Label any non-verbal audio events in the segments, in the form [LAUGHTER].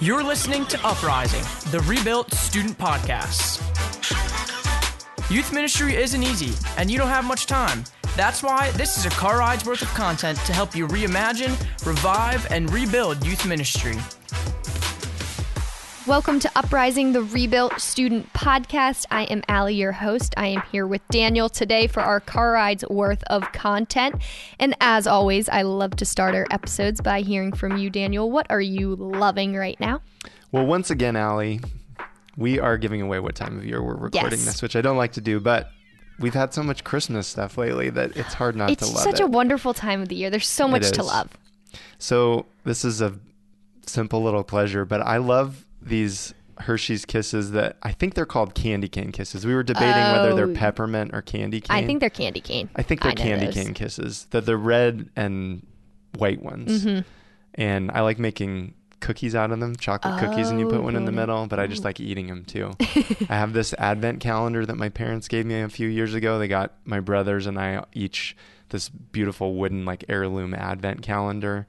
You're listening to Uprising, the Rebuilt Student Podcast. Youth ministry isn't easy, and you don't have much time. That's why this is a car ride's worth of content to help you reimagine, revive, and rebuild youth ministry. Welcome to Uprising, the Rebuilt Student Podcast. I am Allie, your host. I am here with Daniel today for our car rides worth of content. And as always, I love to start our episodes by hearing from you, Daniel. What are you loving right now? Well, once again, Allie, we are giving away what time of year we're recording Yes. this, which I don't like to do, but we've had so much Christmas stuff lately that it's hard not It's to love It's such a wonderful time of the year. There's so much to love. so this is a simple little pleasure, but I love these Hershey's Kisses that I think they're called candy cane kisses. We were debating whether Oh. they're peppermint or candy cane. I think they're candy cane. I think they're know candy those. cane kisses. They're the red and white ones. Mm-hmm. And I like making cookies out of them, chocolate cookies, and you put one in the Oh. middle, but I just like eating them too. [LAUGHS] I have this advent calendar that my parents gave me a few years ago. They got my brothers and I each this beautiful wooden like heirloom advent calendar.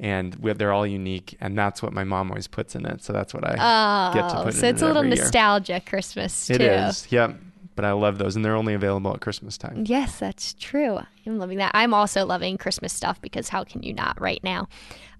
And we they're all unique, and that's what my mom always puts in it. So that's what I oh, get to Oh, put so in it's a little every year. nostalgia Christmas too. It is, yep. But I love those, and they're only available at Christmas time. Yes, that's true. I'm loving that. I'm also loving Christmas stuff because how can you not right now?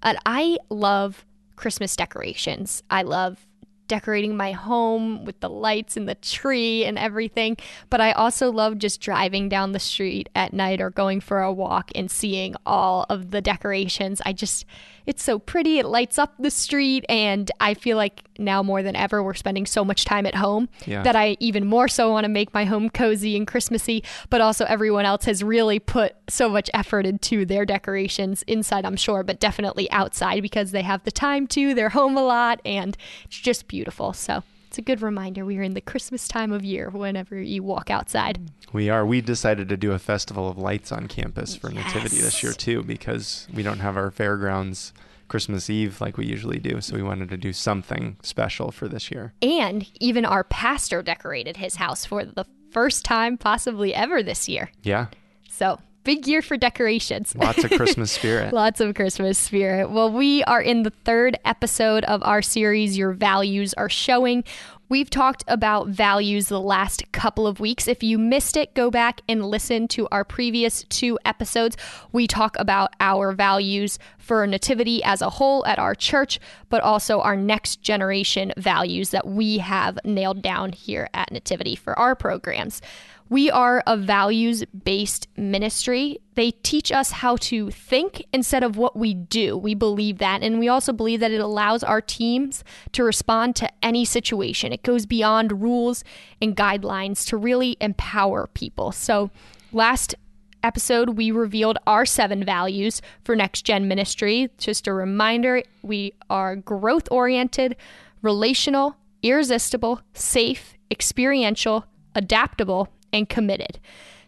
And I love Christmas decorations. I love decorating my home with the lights and the tree and everything. But I also love just driving down the street at night or going for a walk and seeing all of the decorations. I just, it's so pretty. It lights up the street. And I feel like now more than ever, we're spending so much time at home Yeah. that I even more so want to make my home cozy and Christmassy, but also everyone else has really put so much effort into their decorations inside, I'm sure, but definitely outside because they have the time to. They're home a lot and it's just beautiful. So it's a good reminder we're in the Christmas time of year whenever you walk outside. We are. We decided to do a festival of lights on campus for Nativity this year too, because we don't have our fairgrounds Christmas Eve like we usually do. So we wanted to do something special for this year. And even our pastor decorated his house for the first time possibly ever this year. Yeah, So big year for decorations. lots of [LAUGHS] Christmas spirit. Lots of Christmas spirit. Well, we are in the third episode of our series, Your Values Are Showing. We've talked about values the last couple of weeks. If you missed it, go back and listen to our previous two episodes. We talk about our values for Nativity as a whole at our church, but also our next generation values that we have nailed down here at Nativity for our programs. We are a values based ministry. They teach us how to think instead of what we do. We believe that. And we also believe that it allows our teams to respond to any situation. It goes beyond rules and guidelines to really empower people. So, last episode, we revealed our seven values for Next Gen Ministry. Just a reminder we are growth oriented, relational, irresistible, safe, experiential, adaptable, and committed.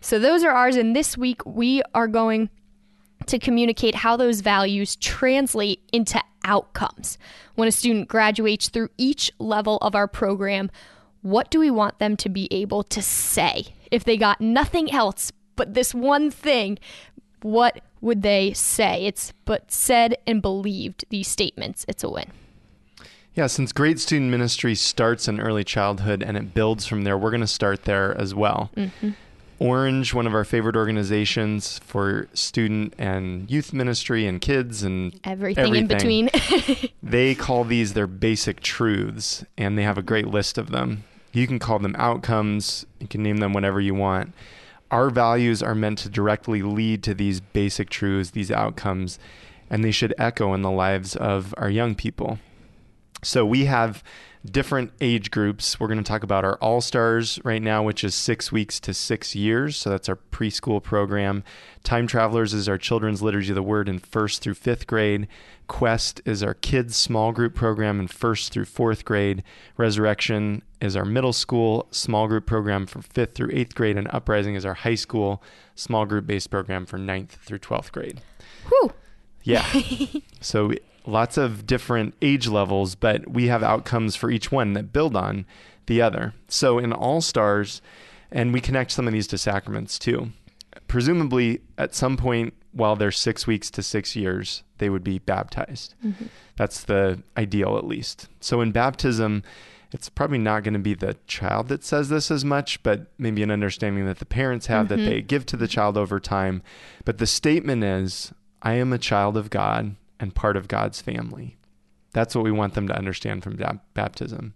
So those are ours. And this week, we are going to communicate how those values translate into outcomes. When a student graduates through each level of our program, what do we want them to be able to say? If they got nothing else but this one thing, what would they say? It's but said and believed these statements. It's a win. Yeah, since Great Student Ministry starts in early childhood and it builds from there, we're going to start there as well. Mm-hmm. Orange, one of our favorite organizations for student and youth ministry and kids and Everything, in between. [LAUGHS] [LAUGHS] they call these their basic truths, and they have a great list of them. You can call them outcomes, you can name them whatever you want. Our values are meant to directly lead to these basic truths, these outcomes, and they should echo in the lives of our young people. So we have different age groups. We're going to talk about our All Stars right now, which is six weeks to six years. So that's our preschool program. Time Travelers is our children's liturgy of the word in first through fifth grade. Quest is our kids small group program in first through fourth grade. Resurrection is our middle school small group program for fifth through eighth grade. And Uprising is our high school small group based program for ninth through 12th grade. Whew. Yeah. [LAUGHS] so lots of different age levels, but we have outcomes for each one that build on the other. So in All Stars, and we connect some of these to sacraments too. Presumably, at some point, while they're six weeks to six years, they would be baptized. Mm-hmm. That's the ideal, at least. So in baptism, it's probably not going to be the child that says this as much, but maybe an understanding that the parents have mm-hmm. that they give to the child over time. But the statement is, I am a child of God and part of God's family. That's what we want them to understand from baptism.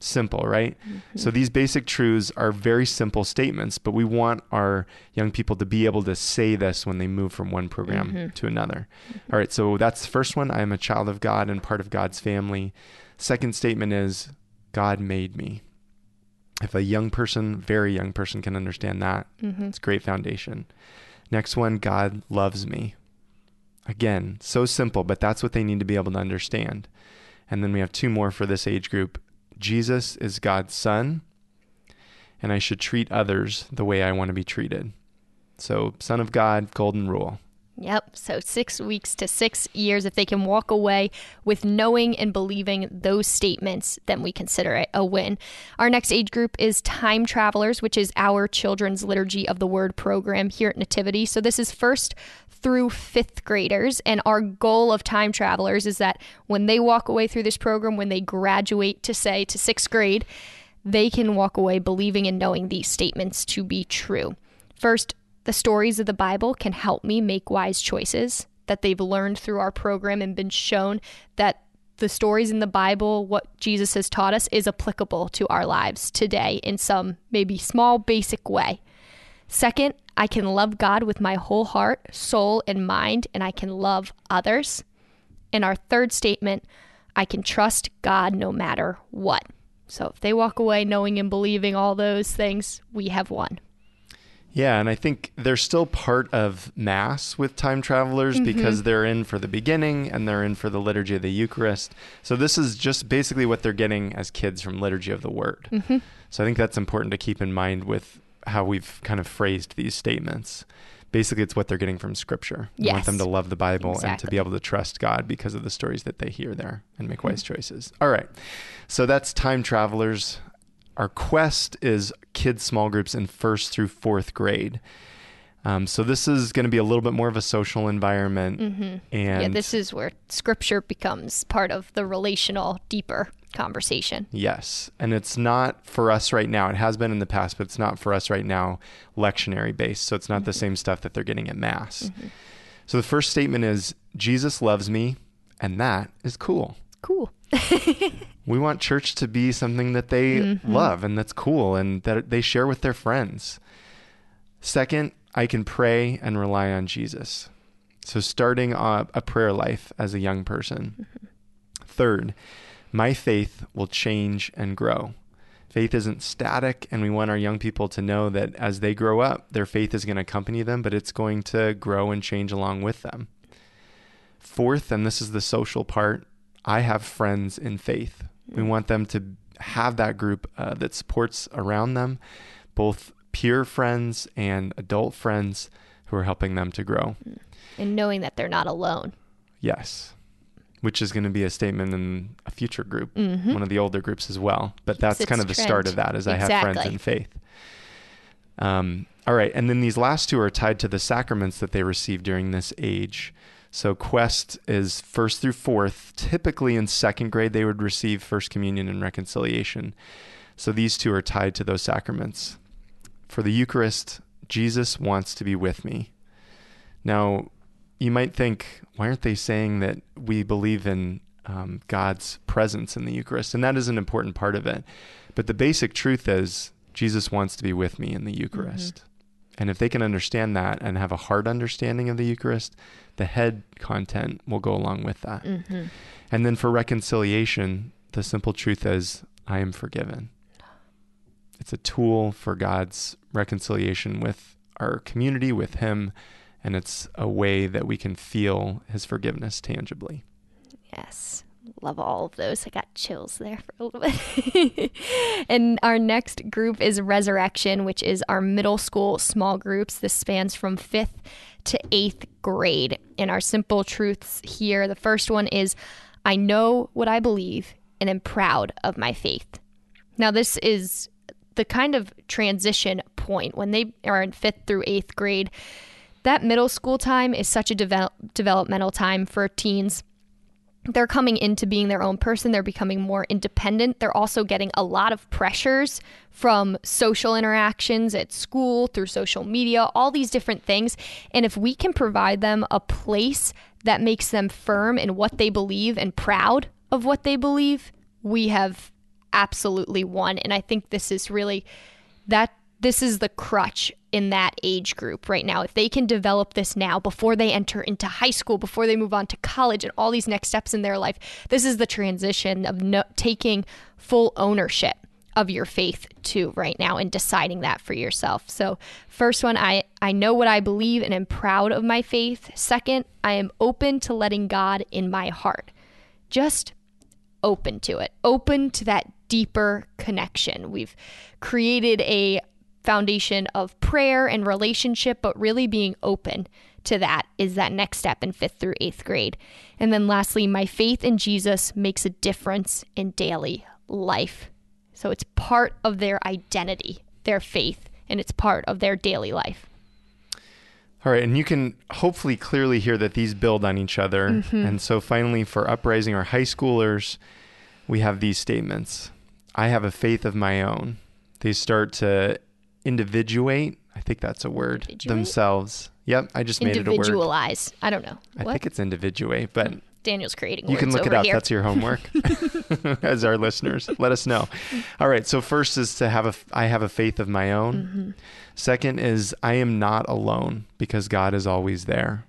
Simple, right? Mm-hmm. So these basic truths are very simple statements, but we want our young people to be able to say this when they move from one program mm-hmm. to another. Mm-hmm. All right, so that's the first one. I am a child of God and part of God's family. Second statement is God made me. If a young person, very young person, can understand that, mm-hmm. it's great foundation. Next one, God loves me. Again, so simple, but that's what they need to be able to understand. And then we have two more for this age group. Jesus is God's son, and I should treat others the way I want to be treated. So, Son of God, golden rule. Yep. So six weeks to six years. If they can walk away with knowing and believing those statements, then we consider it a win. Our next age group is time travelers, which is our children's liturgy of the word program here at Nativity. So this is first through fifth graders. And our goal of time travelers is that when they walk away through this program, when they graduate to say to sixth grade, they can walk away believing and knowing these statements to be true. First, the stories of the Bible can help me make wise choices that they've learned through our program and been shown that the stories in the Bible, what Jesus has taught us, is applicable to our lives today in some maybe small, basic way. Second, I can love God with my whole heart, soul, and mind, and I can love others. And our third statement, I can trust God no matter what. So if they walk away knowing and believing all those things, we have won. Yeah, and I think they're still part of Mass with time travelers mm-hmm. because they're in for the beginning and they're in for the Liturgy of the Eucharist. So this is just basically what they're getting as kids from Liturgy of the Word. Mm-hmm. So I think that's important to keep in mind with how we've kind of phrased these statements. Basically, it's what they're getting from Scripture. We yes. want them to love the Bible exactly. and to be able to trust God because of the stories that they hear there and make mm-hmm. wise choices. All right. So that's time travelers. Our quest is kids small groups in first through fourth grade. Um, so this is going to be a little bit more of a social environment, mm-hmm. and yeah, this is where scripture becomes part of the relational, deeper conversation. Yes, and it's not for us right now. It has been in the past, but it's not for us right now. Lectionary based, so it's not mm-hmm. the same stuff that they're getting at mass. Mm-hmm. So the first statement is Jesus loves me, and that is cool. Cool. [LAUGHS] we want church to be something that they mm-hmm. love and that's cool and that they share with their friends. Second, I can pray and rely on Jesus. So, starting a, a prayer life as a young person. Mm-hmm. Third, my faith will change and grow. Faith isn't static, and we want our young people to know that as they grow up, their faith is going to accompany them, but it's going to grow and change along with them. Fourth, and this is the social part, I have friends in faith. We mm. want them to have that group uh, that supports around them, both peer friends and adult friends who are helping them to grow. Mm. And knowing that they're not alone. Yes. Which is going to be a statement in a future group, mm-hmm. one of the older groups as well. But that's kind of the trend. start of that, is exactly. I have friends in faith. Um, all right. And then these last two are tied to the sacraments that they receive during this age. So Quest is first through fourth. Typically in second grade, they would receive First Communion and Reconciliation. So these two are tied to those sacraments. For the Eucharist, Jesus wants to be with me. Now, you might think, why aren't they saying that we believe in um, God's presence in the Eucharist? And that is an important part of it. But the basic truth is, Jesus wants to be with me in the Eucharist. Mm-hmm. And if they can understand that and have a heart understanding of the Eucharist, the head content will go along with that. Mm-hmm. And then for reconciliation, the simple truth is, I am forgiven. It's a tool for God's reconciliation with our community, with Him, and it's a way that we can feel His forgiveness tangibly. Yes love all of those. I got chills there for a little bit. [LAUGHS] and our next group is Resurrection, which is our middle school small groups. This spans from fifth to eighth grade. And our simple truths here the first one is I know what I believe and am proud of my faith. Now, this is the kind of transition point when they are in fifth through eighth grade that middle school time is such a develop, developmental time for teens they're coming into being their own person. They're becoming more independent. They're also getting a lot of pressures from social interactions at school, through social media, all these different things. And if we can provide them a place that makes them firm in what they believe and proud of what they believe, we have absolutely won. And I think this is really that this is the crutch in that age group right now. If they can develop this now before they enter into high school, before they move on to college and all these next steps in their life, this is the transition of no, taking full ownership of your faith too right now and deciding that for yourself. So, first one, I I know what I believe and am proud of my faith. Second, I am open to letting God in my heart. Just open to it. Open to that deeper connection. We've created a foundation of prayer and relationship, but really being open to that is that next step in fifth through eighth grade. And then lastly, my faith in Jesus makes a difference in daily life. So it's part of their identity, their faith, and it's part of their daily life. All right, and you can hopefully clearly hear that these build on each other. Mm-hmm. And so finally, for Uprising, our high schoolers, we have these statements I have a faith of my own. They start to individuate. I think that's a word. Themselves. Yep, I just made it a word. Individualize. I don't know. I think it's individuate, but Daniel's creating. You can look it up. Here. That's your homework. [LAUGHS] [LAUGHS] As our listeners, let us know. All right. So first is to have a. I have a faith of my own. Mm-hmm. Second is I am not alone because God is always there.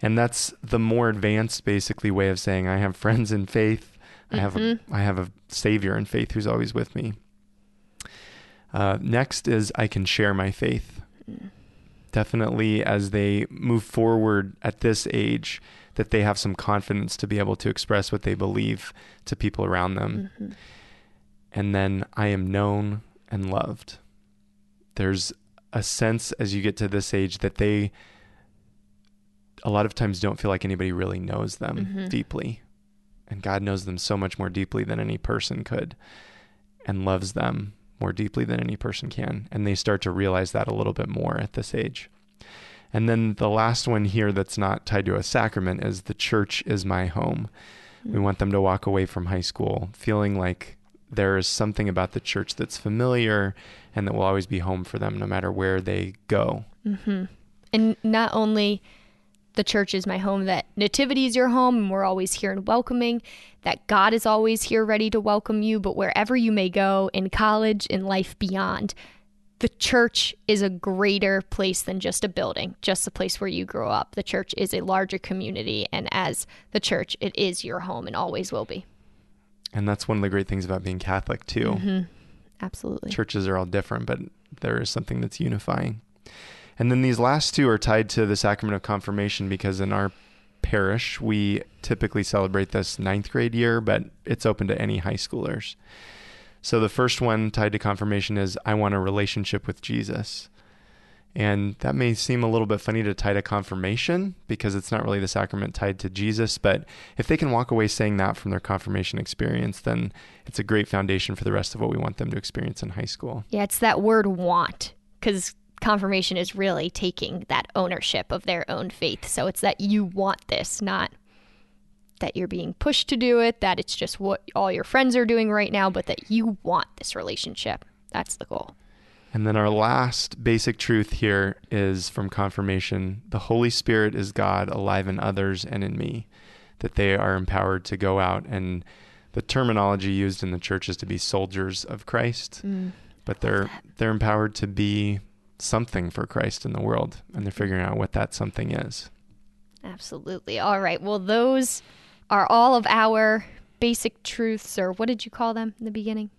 And that's the more advanced, basically, way of saying I have friends in faith. I have a, mm-hmm. I have a savior in faith who's always with me. Uh, next is I can share my faith. Mm. Definitely, as they move forward at this age, that they have some confidence to be able to express what they believe to people around them. Mm-hmm. And then I am known and loved. There's a sense as you get to this age that they a lot of times don't feel like anybody really knows them mm-hmm. deeply. And God knows them so much more deeply than any person could and loves them more deeply than any person can. And they start to realize that a little bit more at this age. And then the last one here that's not tied to a sacrament is the church is my home. We want them to walk away from high school feeling like there is something about the church that's familiar and that will always be home for them no matter where they go. Mm-hmm. And not only the church is my home, that nativity is your home, and we're always here and welcoming, that God is always here ready to welcome you, but wherever you may go in college, in life beyond, the church is a greater place than just a building, just the place where you grow up. The church is a larger community, and as the church, it is your home and always will be. And that's one of the great things about being Catholic, too. Mm-hmm. Absolutely. Churches are all different, but there is something that's unifying. And then these last two are tied to the sacrament of confirmation because in our parish, we typically celebrate this ninth grade year, but it's open to any high schoolers. So the first one tied to confirmation is I want a relationship with Jesus. And that may seem a little bit funny to tie to confirmation because it's not really the sacrament tied to Jesus. But if they can walk away saying that from their confirmation experience, then it's a great foundation for the rest of what we want them to experience in high school. Yeah, it's that word want because confirmation is really taking that ownership of their own faith. So it's that you want this, not that you're being pushed to do it, that it's just what all your friends are doing right now, but that you want this relationship. That's the goal. And then our last basic truth here is from confirmation the Holy Spirit is God alive in others and in me, that they are empowered to go out. And the terminology used in the church is to be soldiers of Christ, mm, but they're, they're empowered to be something for Christ in the world, and they're figuring out what that something is. Absolutely. All right. Well, those are all of our basic truths, or what did you call them in the beginning?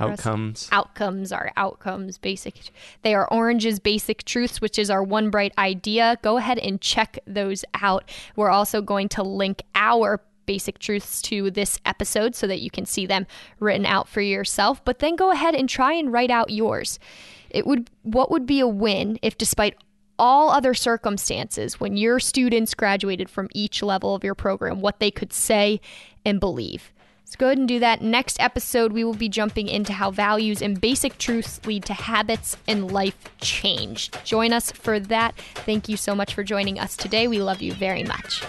Outcomes. Outcomes are outcomes, basic. They are Orange's basic truths, which is our one bright idea. Go ahead and check those out. We're also going to link our basic truths to this episode so that you can see them written out for yourself. But then go ahead and try and write out yours. It would what would be a win if despite all other circumstances when your students graduated from each level of your program what they could say and believe. So go ahead and do that. Next episode, we will be jumping into how values and basic truths lead to habits and life change. Join us for that. Thank you so much for joining us today. We love you very much.